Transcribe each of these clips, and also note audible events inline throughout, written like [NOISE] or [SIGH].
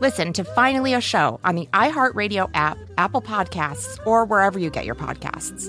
Listen to Finally a Show on the iHeartRadio app, Apple Podcasts, or wherever you get your podcasts.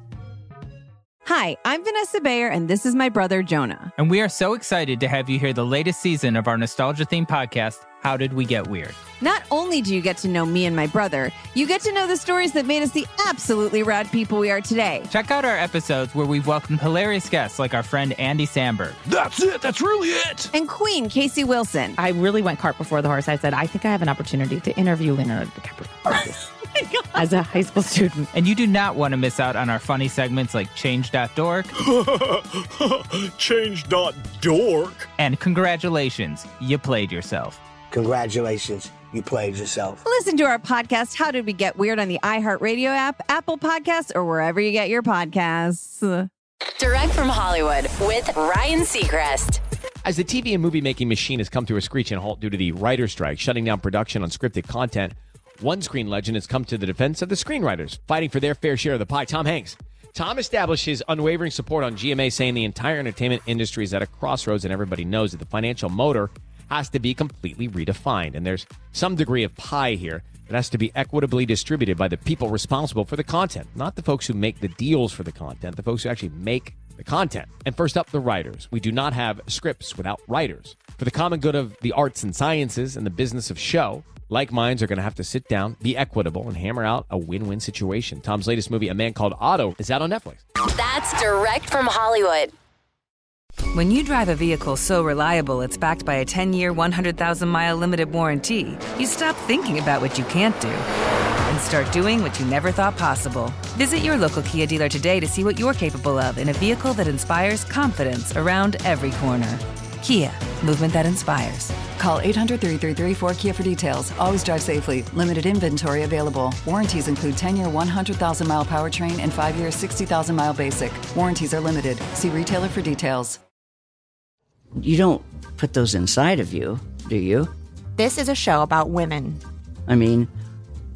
Hi, I'm Vanessa Bayer, and this is my brother Jonah. And we are so excited to have you hear the latest season of our nostalgia themed podcast, How Did We Get Weird? Not only do you get to know me and my brother, you get to know the stories that made us the absolutely rad people we are today. Check out our episodes where we've welcomed hilarious guests like our friend Andy Samberg. That's it. That's really it. And Queen Casey Wilson. I really went cart before the horse. I said, I think I have an opportunity to interview Leonardo DiCaprio. [LAUGHS] as a high school student. And you do not want to miss out on our funny segments like Change.dork. [LAUGHS] Change.dork. And congratulations, you played yourself. Congratulations, you played yourself. Listen to our podcast, How Did We Get Weird, on the iHeartRadio app, Apple Podcasts, or wherever you get your podcasts. Direct from Hollywood with Ryan Seacrest. As the TV and movie making machine has come to a screeching halt due to the writer's strike, shutting down production on scripted content, one screen legend has come to the defense of the screenwriters, fighting for their fair share of the pie. Tom Hanks. Tom established his unwavering support on GMA, saying the entire entertainment industry is at a crossroads and everybody knows that the financial motor has to be completely redefined. And there's some degree of pie here that has to be equitably distributed by the people responsible for the content, not the folks who make the deals for the content, the folks who actually make the content. And first up, the writers. We do not have scripts without writers. For the common good of the arts and sciences and the business of show, like minds are going to have to sit down, be equitable, and hammer out a win win situation. Tom's latest movie, A Man Called Otto, is out on Netflix. That's direct from Hollywood. When you drive a vehicle so reliable it's backed by a 10 year, 100,000 mile limited warranty, you stop thinking about what you can't do and start doing what you never thought possible. Visit your local Kia dealer today to see what you're capable of in a vehicle that inspires confidence around every corner. Kia, movement that inspires. Call 800 333 4KIA for details. Always drive safely. Limited inventory available. Warranties include 10 year 100,000 mile powertrain and 5 year 60,000 mile basic. Warranties are limited. See retailer for details. You don't put those inside of you, do you? This is a show about women. I mean,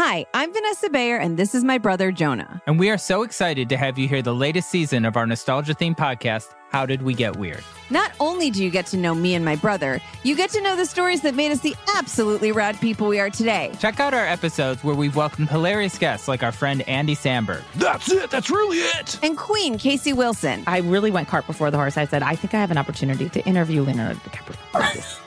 Hi, I'm Vanessa Bayer, and this is my brother Jonah. And we are so excited to have you hear the latest season of our nostalgia themed podcast, How Did We Get Weird? Not only do you get to know me and my brother, you get to know the stories that made us the absolutely rad people we are today. Check out our episodes where we've welcomed hilarious guests like our friend Andy Samberg. That's it. That's really it. And Queen Casey Wilson. I really went cart before the horse. I said, I think I have an opportunity to interview Leonardo DiCaprio.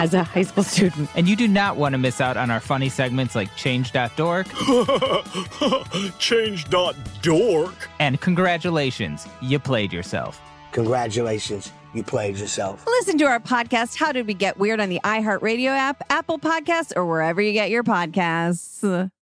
As a high school student. And you do not want to miss out on our funny segments like Change.dork. [LAUGHS] Change.dork. And congratulations, you played yourself. Congratulations, you played yourself. Listen to our podcast, How Did We Get Weird, on the iHeartRadio app, Apple Podcasts, or wherever you get your podcasts.